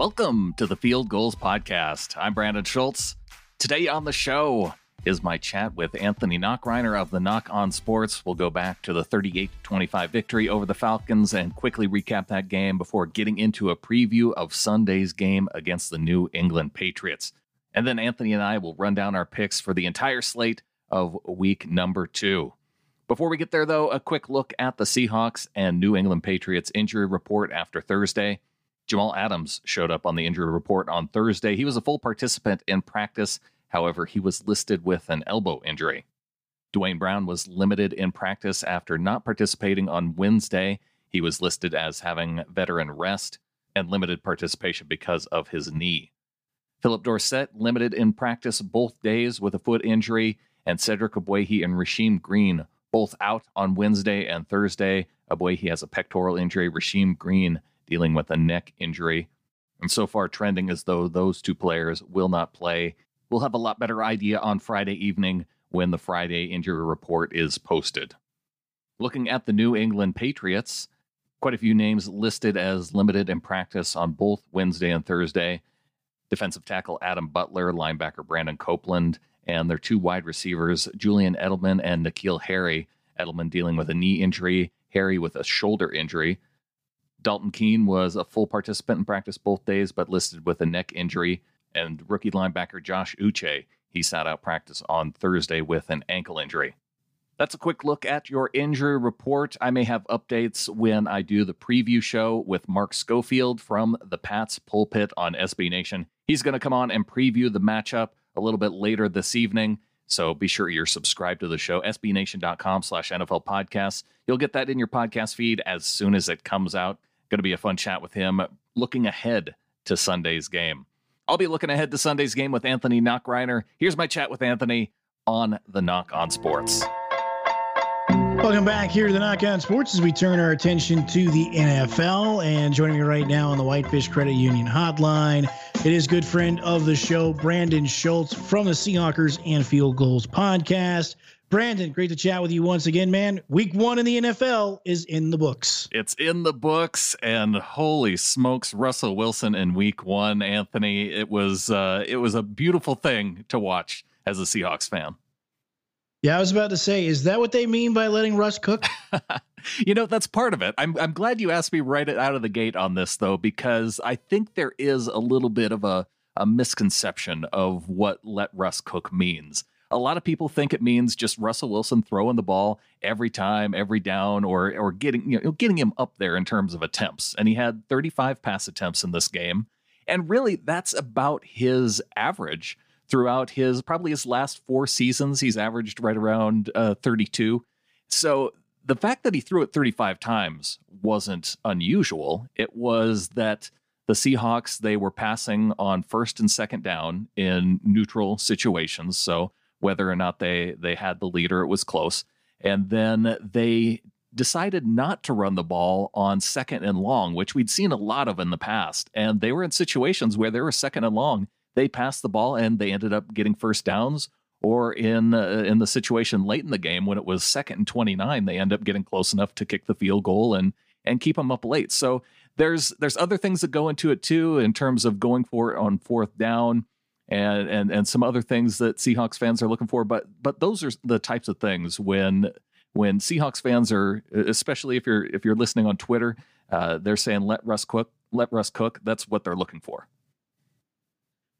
Welcome to the Field Gulls Podcast. I'm Brandan Schulze. Today on the show is my chat with Anthony Nachreiner of the Nach on Sports. We'll go back to the 38 25 victory over the Falcons and quickly recap that game before getting into a preview of Sunday's game against the New England Patriots. And then Anthony and I will run down our picks for the entire slate of week number two. Before we get there, though, a quick look at the Seahawks and New England Patriots injury report after Thursday. Jamal Adams showed up on the injury report on Thursday. He was a full participant in practice. However, he was listed with an elbow injury. Duane Brown was limited in practice after not participating on Wednesday. He was listed as having veteran rest and limited participation because of his knee. Phillip Dorsett limited in practice both days with a foot injury, and Cedric Ogbuehi and Rasheem Green both out on Wednesday and Thursday. Ogbuehi has a pectoral injury. Rasheem Green dealing with a neck injury. And so far, trending as though those two players will not play. We'll have a lot better idea on Friday evening when the Friday injury report is posted. Looking at the New England Patriots, quite a few names listed as limited in practice on both Wednesday and Thursday. Defensive tackle Adam Butler, linebacker Brandon Copeland, and their two wide receivers, Julian Edelman and N'Keal Harry. Edelman dealing with a knee injury, Harry with a shoulder injury. Dalton Keene was a full participant in practice both days, but listed with a neck injury. And rookie linebacker Josh Uche, he sat out practice on Thursday with an ankle injury. That's a quick look at your injury report. I may have updates when I do the preview show with Mark Schofield from the Pats pulpit on SB Nation. He's going to come on and preview the matchup a little bit later this evening. So be sure you're subscribed to the show, sbnation.com slash NFL podcasts. You'll get that in your podcast feed as soon as it comes out. Going to be a fun chat with him looking ahead to Sunday's game. I'll be looking ahead to Sunday's game with Anthony Nachreiner. Here's my chat with Anthony on the Nach on Sports. Welcome back here to the Nach On Sports as we turn our attention to the NFL. And joining me right now on the Whitefish Credit Union hotline, it is good friend of the show, Brandan Schulze from the Seahawkers and Field Gulls podcast. Brandan, great to chat with you once again, man. Week one in the NFL is in the books. It's in the books, and holy smokes, Russell Wilson in week one, Anthony. It was uh, it was a beautiful thing to watch as a Seahawks fan. Yeah, I was about to say, is that what they mean by letting Russ cook? you know, that's part of it. I'm I'm glad you asked me right out of the gate on this though, because I think there is a little bit of a a misconception of what let Russ cook means. A lot of people think it means just Russell Wilson throwing the ball every time, every down, or or getting you know getting him up there in terms of attempts. And he had 35 pass attempts in this game, and really that's about his average throughout his probably his last four seasons. He's averaged right around uh, 32. So the fact that he threw it 35 times wasn't unusual. It was that the Seahawks they were passing on first and second down in neutral situations. So whether or not they they had the lead or it was close, and then they decided not to run the ball on second and long, which we'd seen a lot of in the past. And they were in situations where they were second and long they passed the ball and they ended up getting first downs. Or in uh, in the situation late in the game when it was second and 29, they end up getting close enough to kick the field goal and and keep them up late. So there's there's other things that go into it too in terms of going for it on fourth down and and and some other things that Seahawks fans are looking for. But but those are the types of things when when Seahawks fans are, especially if you're if you're listening on Twitter, uh, they're saying let Russ cook, let Russ cook. That's what they're looking for.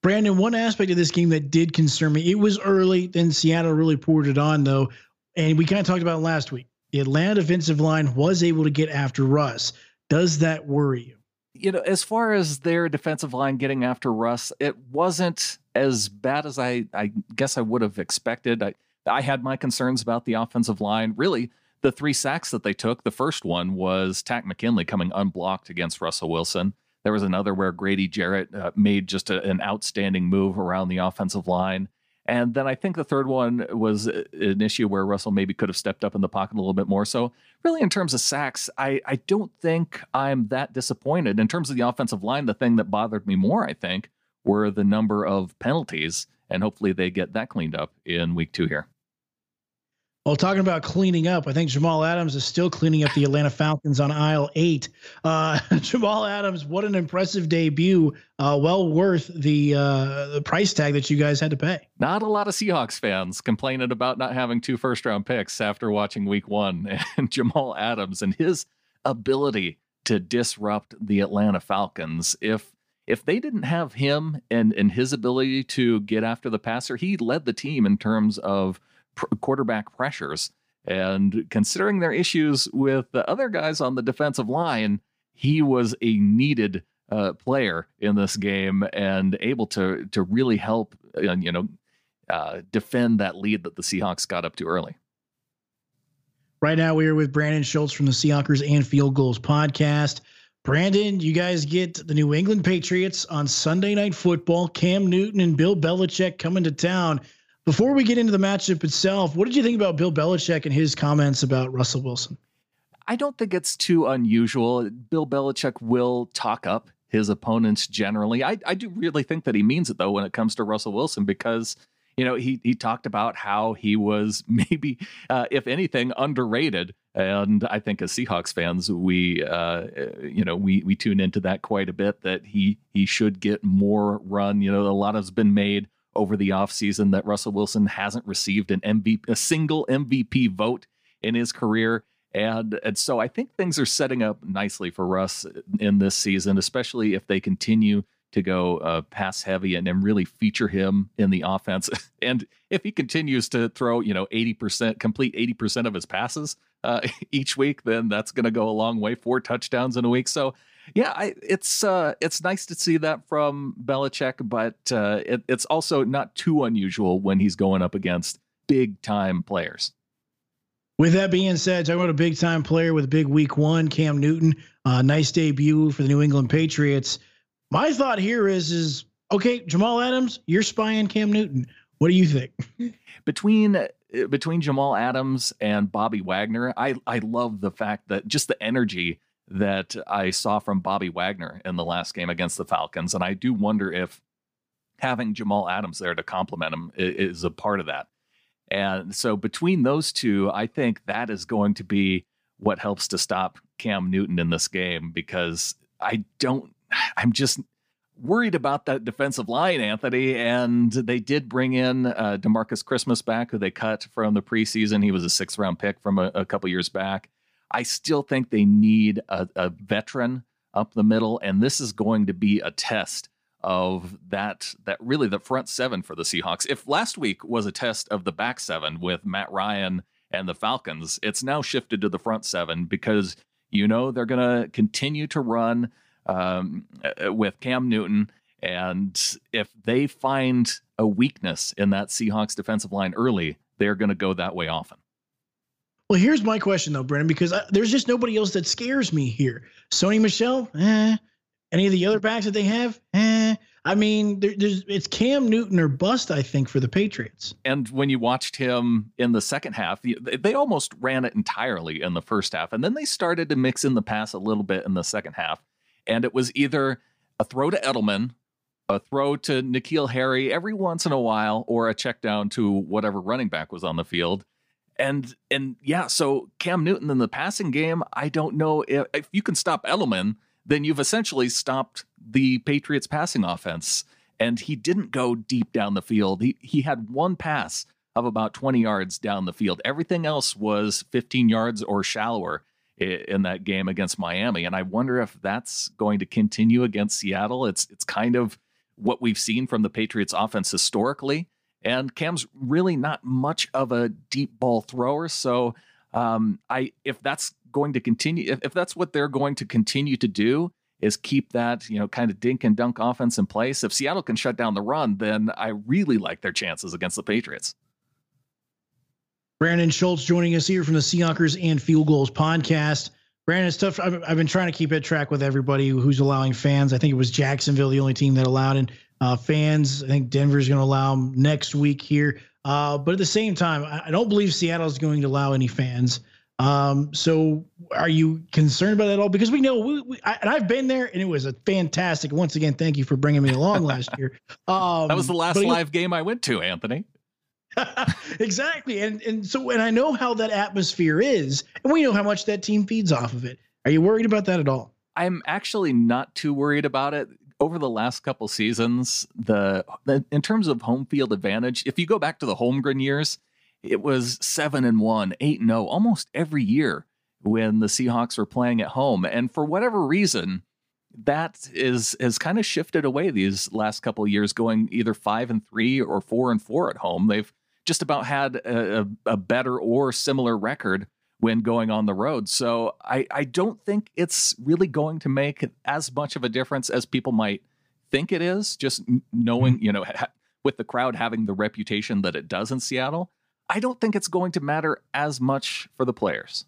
Brandan, one aspect of this game that did concern me, it was early, then Seattle really poured it on, though. And we kind of talked about last week. The Atlanta defensive line was able to get after Russ. Does that worry you? You know, as far as their defensive line getting after Russ, it wasn't as bad as I, I guess I would have expected. I, I had my concerns about the offensive line. Really, the three sacks that they took, the first one was Takk McKinley coming unblocked against Russell Wilson. There was another where Grady Jarrett uh, made just a, an outstanding move around the offensive line. And then I think the third one was an issue where Russell maybe could have stepped up in the pocket a little bit more. So, really, in terms of sacks, I, I don't think I'm that disappointed. In terms of the offensive line, the thing that bothered me more, I think, were the number of penalties. And hopefully they get that cleaned up in week two here. Well, talking about cleaning up, I think Jamal Adams is still cleaning up the Atlanta Falcons on aisle eight. Uh, Jamal Adams, what an impressive debut! Uh, well worth the uh, the price tag that you guys had to pay. Not a lot of Seahawks fans complaining about not having two first round picks after watching Week One, and Jamal Adams and his ability to disrupt the Atlanta Falcons. If if they didn't have him and and his ability to get after the passer, he led the team in terms of pr- quarterback pressures. And considering their issues with the other guys on the defensive line, he was a needed uh, player in this game and able to to really help, you know, uh, defend that lead that the Seahawks got up to early. Right now, we are with Brandan Schulze from the Seahawkers and Field Gulls podcast. Brandan, you guys get the New England Patriots on Sunday Night Football. Cam Newton and Bill Belichick coming to town. Before we get into the matchup itself, what did you think about Bill Belichick and his comments about Russell Wilson? I don't think it's too unusual. Bill Belichick will talk up his opponents generally. I, I do really think that he means it though when it comes to Russell Wilson because you know he he talked about how he was maybe uh, if anything underrated and I think as Seahawks fans we uh, you know we we tune into that quite a bit that he he should get more run you know a lot has been made over the offseason that Russell Wilson hasn't received an MVP, a single MVP vote in his career. And, and so I think things are setting up nicely for Russ in this season, especially if they continue to go uh, pass heavy and, and really feature him in the offense. and if he continues to throw, you know, 80%, complete 80% of his passes uh, each week, then that's going to go a long way. Four touchdowns in a week. So yeah, I, it's uh, it's nice to see that from Belichick, but uh, it, it's also not too unusual when he's going up against big time players. With that being said, talking about a big time player with big week one, Cam Newton, uh, nice debut for the New England Patriots. My thought here is is okay, Jamal Adams, you're spying Cam Newton. What do you think? Between uh, between Jamal Adams and Bobby Wagner, I I love the fact that just the energy that I saw from Bobby Wagner in the last game against the Falcons. And I do wonder if having Jamal Adams there to complement him is a part of that. And so between those two, I think that is going to be what helps to stop Cam Newton in this game because I don't, I'm just worried about that defensive line, Anthony. And they did bring in uh, Demarcus Christmas back, who they cut from the preseason. He was a sixth round pick from a, a couple years back. I still think they need a, a veteran up the middle, and this is going to be a test of that that really the front seven for the Seahawks. If last week was a test of the back seven with Matt Ryan and the Falcons, it's now shifted to the front seven because you know they're going to continue to run um, uh, with Cam Newton. And if they find a weakness in that Seahawks defensive line early, they're going to go that way often. Well, here's my question though, Brennan, because I, there's just nobody else that scares me here. Sony Michel, eh. Any of the other backs that they have, eh. I mean, there, there's it's Cam Newton or bust, I think, for the Patriots. And when you watched him in the second half, they almost ran it entirely in the first half, and then they started to mix in the pass a little bit in the second half, and it was either a throw to Edelman, a throw to N'Keal Harry every once in a while, or a check down to whatever running back was on the field and and yeah, so Cam Newton in the passing game, I don't know if, if you can stop Edelman, then you've essentially stopped the Patriots passing offense. And he didn't go deep down the field. He he had one pass of about 20 yards down the field. Everything else was 15 yards or shallower in that game against Miami. And I wonder if that's going to continue against Seattle. It's it's kind of what we've seen from the Patriots offense historically and Cam's really not much of a deep ball thrower. So um, I if that's going to continue, if, if that's what they're going to continue to do, is keep that you know kind of dink and dunk offense in place. If Seattle can shut down the run, then I really like their chances against the Patriots. Brandan Schulze joining us here from the Seahawkers and Field Gulls podcast. Brandan, it's tough. I've, I've, been trying to keep it track with everybody who's allowing fans. I think it was Jacksonville, the only team that allowed in uh, fans. I think Denver's going to allow them next week here. Uh, but at the same time, I, don't believe Seattle is going to allow any fans. Um, so are you concerned about that at all? Because we know, we, we, I, and I've been there, and it was a fantastic. Once again, thank you for bringing me along last year. Um, that was the last live game I went to, Anthony. exactly, and and so and I know how that atmosphere is, and we know how much that team feeds off of it. Are you worried about that at all? I'm actually not too worried about it. Over the last couple seasons, the, the in terms of home field advantage, if you go back to the Holmgren years, it was seven and one, eight and zero, oh, almost every year when the Seahawks were playing at home. And for whatever reason, that is has kind of shifted away these last couple years, going either five and three or four and four at home. They've just about had a, a better or similar record when going on the road. So I, I don't think it's really going to make as much of a difference as people might think it is. Just knowing, mm-hmm. you know, ha- with the crowd having the reputation that it does in Seattle, I don't think it's going to matter as much for the players.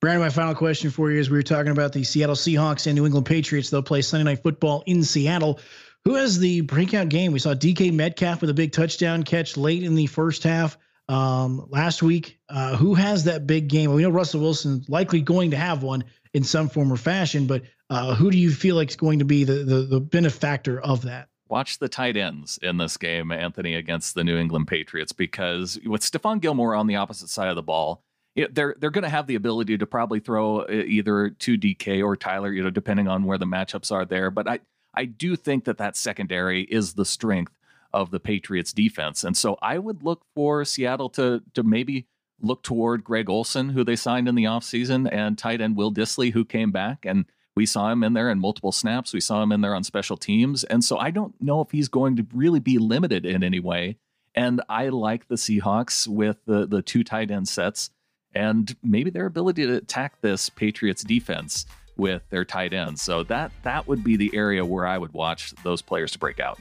Brandan, my final question for you is we were talking about the Seattle Seahawks and New England Patriots. They'll play Sunday Night Football in Seattle. Who has the breakout game? We saw DK Metcalf with a big touchdown catch late in the first half um, last week. Uh, who has that big game? We know Russell Wilson likely going to have one in some form or fashion, but uh, who do you feel like is going to be the, the, the benefactor of that? watch the tight ends in this game, Anthony, against the New England Patriots, because with Stephon Gilmore on the opposite side of the ball, they're they're going to have the ability to probably throw uh, either to DK or Tyler, you know, depending on where the matchups are there. But I I do think that that secondary is the strength of the Patriots defense, and so I would look for Seattle to to maybe look toward Greg Olsen, who they signed in the offseason, and tight end Will Dissly, who came back and we saw him in there in multiple snaps. We saw him in there on special teams. And so I don't know if he's going to really be limited in any way. And I like the Seahawks with the, the two tight end sets and maybe their ability to attack this Patriots defense with their tight ends. So that that would be the area where I would watch those players to break out.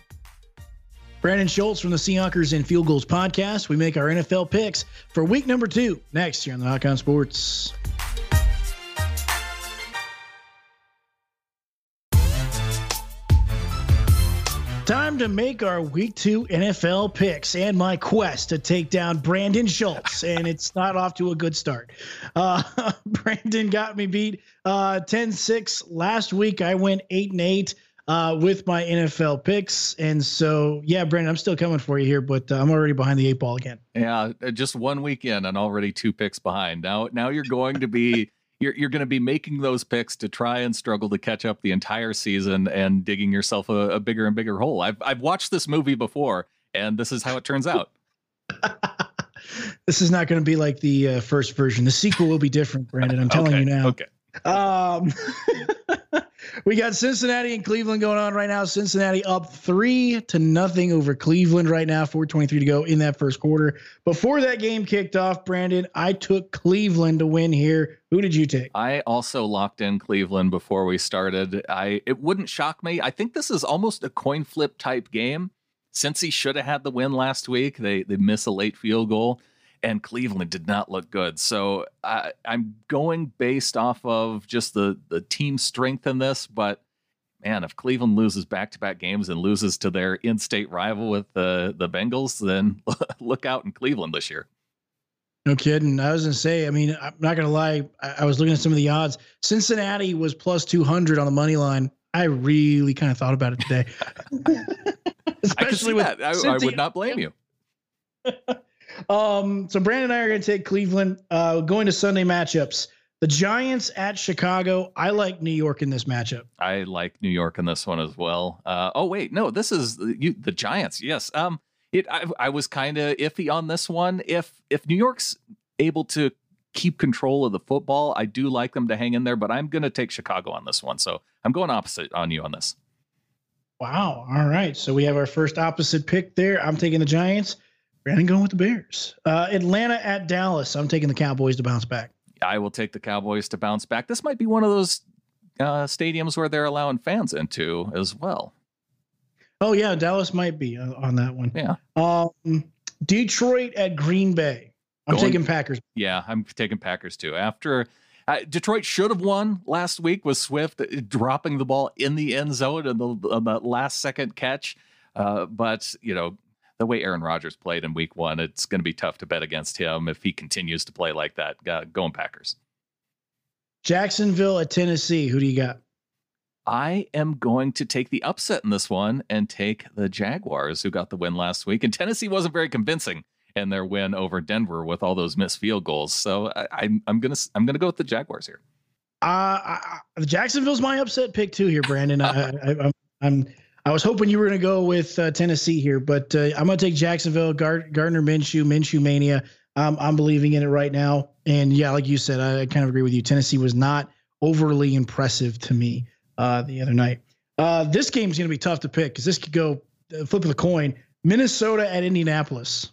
Brandan Schulze from the Seahawkers and Field Gulls podcast. We make our NFL picks for week number two next year on the Nach On Sports. Time to make our week two NFL picks and my quest to take down Brandan Schulze. and it's not off to a good start. Uh, Brandan got me beat uh, 10 6 last week. I went 8 and 8 uh, with my NFL picks. And so, yeah, Brandan, I'm still coming for you here, but uh, I'm already behind the eight ball again. Yeah, uh, just one weekend and already two picks behind. Now, now you're going to be you're you're going to be making those picks to try and struggle to catch up the entire season and digging yourself a, a bigger and bigger hole. I've I've watched this movie before, and this is how it turns out. this is not going to be like the uh, first version. The sequel will be different, Brandan. I'm telling okay, you now. Okay. Um, we got Cincinnati and Cleveland going on right now. Cincinnati up three to nothing over Cleveland right now. 423 to go in that first quarter. Before that game kicked off, Brandan, I took Cleveland to win here. Who did you take? I also locked in Cleveland before we started. I it wouldn't shock me. I think this is almost a coin flip type game. Cincy should have had the win last week, they they miss a late field goal and Cleveland did not look good. So I, I'm going based off of just the the team strength in this, but man, if Cleveland loses back to back games and loses to their in state rival with the the Bengals, then look out in Cleveland this year. No kidding. I was gonna say. I mean, I'm not gonna lie. I, I was looking at some of the odds. Cincinnati was plus 200 on the money line. I really kind of thought about it today. Especially with that. I, I, would not blame you. Um, so Brandan and I are going to take Cleveland. Uh, going to Sunday matchups. The Giants at Chicago. I like New York in this matchup. I like New York in this one as well. Uh, oh wait, no, this is you, the Giants. Yes. Um, it. I, I was kind of iffy on this one. If if New York's able to keep control of the football, I do like them to hang in there. But I'm going to take Chicago on this one. So I'm going opposite on you on this. Wow. All right. So we have our first opposite pick there. I'm taking the Giants. Brandan going with the Bears. Uh, Atlanta at Dallas. I'm taking the Cowboys to bounce back. I will take the Cowboys to bounce back. This might be one of those uh, stadiums where they're allowing fans into as well. Oh yeah, Dallas might be uh, on that one. Yeah. Um, Detroit at Green Bay. I'm Going, taking Packers. Yeah, I'm taking Packers too. After Uh, Detroit should have won last week with Swift uh, dropping the ball in the end zone the, on the last second catch. Uh, but, you know, the way Aaron Rodgers played in week one, it's going to be tough to bet against him if he continues to play like that. Uh, going Packers. Jacksonville at Tennessee. Who do you got? I am going to take the upset in this one and take the Jaguars, who got the win last week. And Tennessee wasn't very convincing in their win over Denver with all those missed field goals. So I, am I'm gonna I'm gonna go with the Jaguars here. Uh, I, Jacksonville's my upset pick too here, Brandan. I, I, I'm I was hoping you were going to go with uh, Tennessee here, but uh, I'm going to take Jacksonville. Gar- Gardner Minshew, Minshew mania. Um, I'm believing in it right now. And yeah, like you said, I, I, kind of agree with you. Tennessee was not overly impressive to me uh, the other night. Uh, this game is going to be tough to pick because this could go uh, flip of the coin. Minnesota at Indianapolis.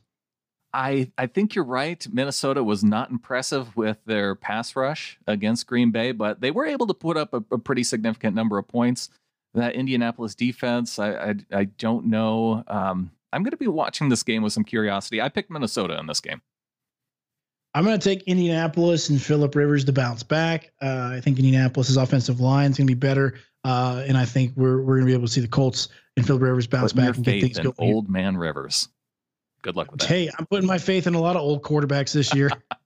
I, I think you're right. Minnesota was not impressive with their pass rush against Green Bay, but they were able to put up a, a pretty significant number of points. That Indianapolis defense, I I, I don't know. Um, I'm going to be watching this game with some curiosity. I picked Minnesota in this game. I'm going to take Indianapolis and Philip Rivers to bounce back. Uh, I think Indianapolis' offensive line is going to be better, uh, and I think we're we're going to be able to see the Colts and Philip Rivers bounce Putting back and get things going. Old man Rivers. Good luck with that. Hey, I'm putting my faith in a lot of old quarterbacks this year.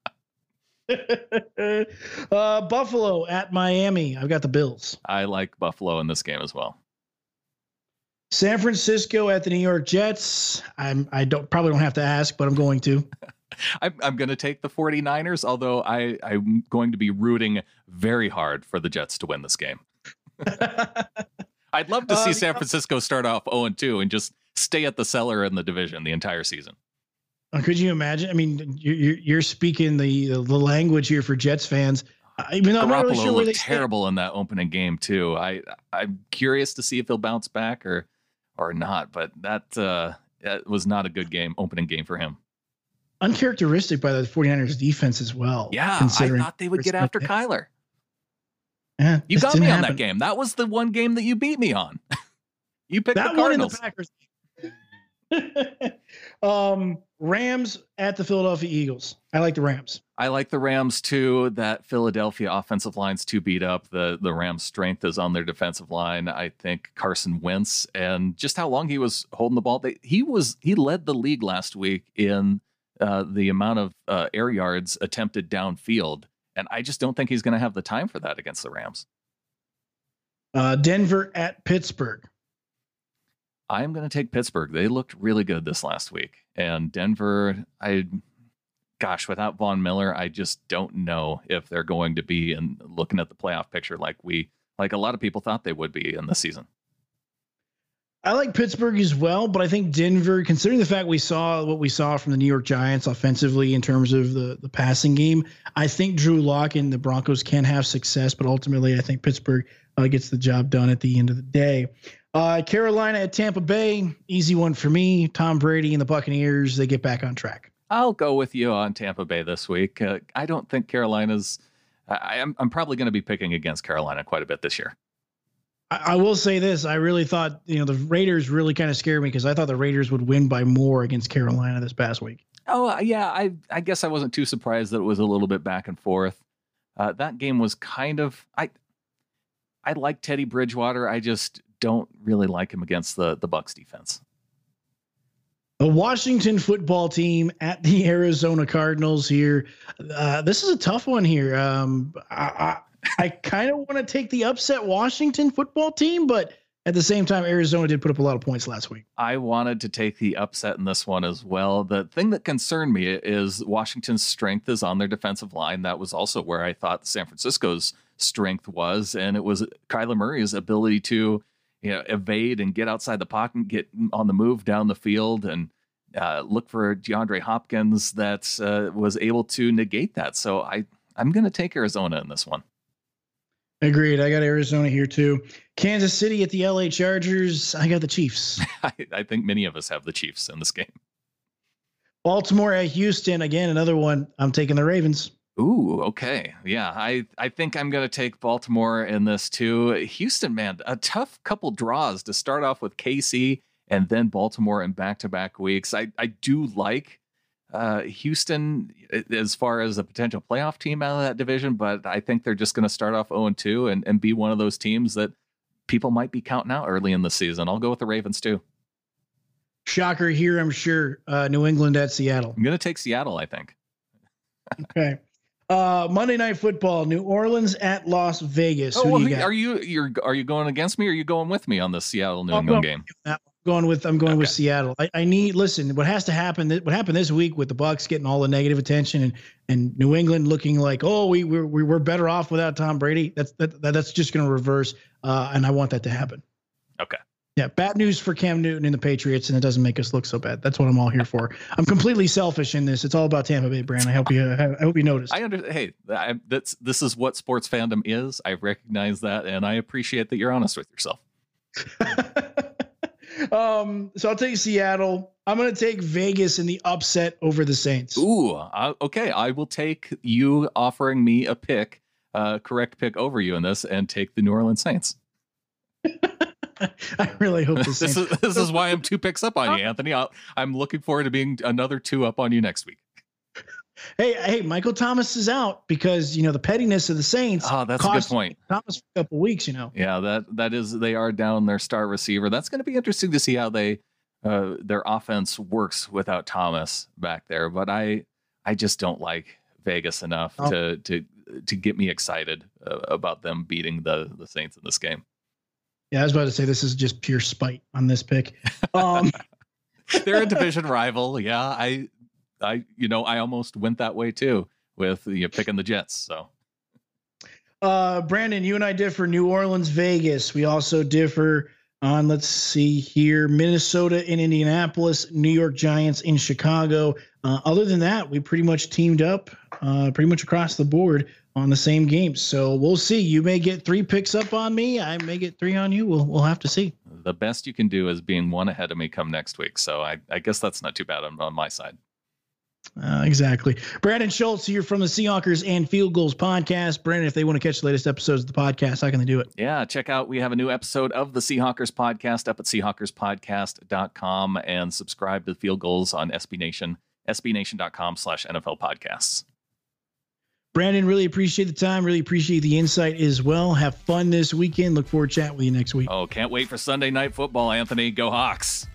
uh, Buffalo at Miami. I've got the Bills. I like Buffalo in this game as well. San Francisco at the New York Jets. I'm I don't probably don't have to ask, but I'm going to. I'm, I'm going to take the 49ers, although I, I'm going to be rooting very hard for the Jets to win this game. I'd love to see uh, San Francisco start off 0 2 and just stay at the cellar in the division the entire season. Uh, could you imagine? I mean, you're, you're speaking the the language here for Jets fans. Even though I'm not really sure they terrible stand. in that opening game too. I I'm curious to see if he'll bounce back or or not. But that uh, that was not a good game opening game for him. Uncharacteristic by the 49ers defense as well. Yeah, I thought they would get after Kyler. Yeah, you got me on happen. that game. That was the one game that you beat me on. you picked that the Cardinals. One in the Packers um, Rams at the Philadelphia Eagles. I like the Rams. I like the Rams too. That Philadelphia offensive line's too beat up. The the Rams' strength is on their defensive line. I think Carson Wentz and just how long he was holding the ball. They, he was he led the league last week in uh, the amount of uh, air yards attempted downfield, and I just don't think he's going to have the time for that against the Rams. Uh, Denver at Pittsburgh. I'm going to take Pittsburgh. They looked really good this last week. And Denver, I, gosh, without Von Miller, I just don't know if they're going to be in looking at the playoff picture like we, like a lot of people thought they would be in the season. I like Pittsburgh as well, but I think Denver, considering the fact we saw what we saw from the New York Giants offensively in terms of the, the passing game, I think Drew Lock and the Broncos can have success, but ultimately I think Pittsburgh uh, gets the job done at the end of the day. Uh, Carolina at Tampa Bay, easy one for me. Tom Brady and the Buccaneers, they get back on track. I'll go with you on Tampa Bay this week. Uh, I don't think Carolina's. I, am I'm, I'm probably going to be picking against Carolina quite a bit this year. I, I will say this: I really thought you know the Raiders really kind of scared me because I thought the Raiders would win by more against Carolina this past week. Oh uh, yeah, I I guess I wasn't too surprised that it was a little bit back and forth. Uh, that game was kind of I. I like Teddy Bridgewater. I just don't really like him against the the Bucs defense. The Washington football team at the Arizona Cardinals here. Uh, this is a tough one here. Um, I, I, I kind of want to take the upset Washington football team, but at the same time, Arizona did put up a lot of points last week. I wanted to take the upset in this one as well. The thing that concerned me is Washington's strength is on their defensive line. That was also where I thought San Francisco's strength was, and it was Kyler Murray's ability to you know, evade and get outside the pocket, get on the move down the field, and uh, look for DeAndre Hopkins that uh, was able to negate that. So I I'm going to take Arizona in this one. Agreed. I got Arizona here too. Kansas City at the LA Chargers. I got the Chiefs. I, I think many of us have the Chiefs in this game. Baltimore at Houston. Again, another one. I'm taking the Ravens. Ooh, okay. Yeah, I, I think I'm going to take Baltimore in this too. Houston, man, a tough couple draws to start off with KC and then Baltimore in back to back weeks. I, I do like uh, Houston as far as a potential playoff team out of that division, but I think they're just going to start off 0 2 and, and be one of those teams that people might be counting out early in the season. I'll go with the Ravens too. Shocker here, I'm sure. Uh, New England at Seattle. I'm going to take Seattle, I think. okay. Uh, Monday Night Football, New Orleans at Las Vegas. Oh, you are you you're are you going against me or are you going with me on the Seattle New England game? going with I'm going okay. with Seattle. I, I, need listen. What has to happen? What happened this week with the Bucs getting all the negative attention and and New England looking like oh we we're we're better off without Tom Brady. That's that, that's just going to reverse. Uh, and I want that to happen. Okay. Yeah, bad news for Cam Newton and the Patriots, and it doesn't make us look so bad. That's what I'm all here for. I'm completely selfish in this. It's all about Tampa Bay, Brand. I hope you. I hope you noticed. I understand. Hey, I, that's this is what sports fandom is. I recognize that, and I appreciate that you're honest with yourself. um, so I'll take Seattle. I'm going to take Vegas in the upset over the Saints. Ooh, uh, okay. I will take you offering me a pick, uh, correct pick over you in this, and take the New Orleans Saints. I really hope this, this is this is why I'm two picks up on you, Anthony. i am looking forward to being another two up on you next week. Hey, hey, Michael Thomas is out because you know the pettiness of the Saints. Oh, that's a good point. Thomas for a couple weeks, you know. Yeah, that that is they are down their star receiver. That's going to be interesting to see how they uh, their offense works without Thomas back there. But I I just don't like Vegas enough oh. to to to get me excited uh, about them beating the the Saints in this game. Yeah, I was about to say this is just pure spite on this pick. Um, They're a division rival. Yeah, I, I, you know, I almost went that way too with you know, picking the Jets. So, uh, Brandan, you and I differ. New Orleans, Vegas. We also differ on. Let's see here: Minnesota in Indianapolis, New York Giants in Chicago. Uh, other than that, we pretty much teamed up, uh, pretty much across the board on the same games. So we'll see. You may get three picks up on me. I may get three on you. We'll we'll have to see. The best you can do is being one ahead of me come next week. So I, I guess that's not too bad on, on my side. Uh, exactly. Brandan Schulze here from the Seahawkers and Field Gulls podcast. Brandan, if they want to catch the latest episodes of the podcast, how can they do it? Yeah, check out. We have a new episode of the Seahawkers podcast up at seahawkerspodcast.com and subscribe to Field Gulls on SB Nation, sbnation.com slash NFL podcasts. Brandan, really appreciate the time. Really appreciate the insight as well. Have fun this weekend. Look forward to chatting with you next week. Oh, can't wait for Sunday night football, Anthony. Go Hawks.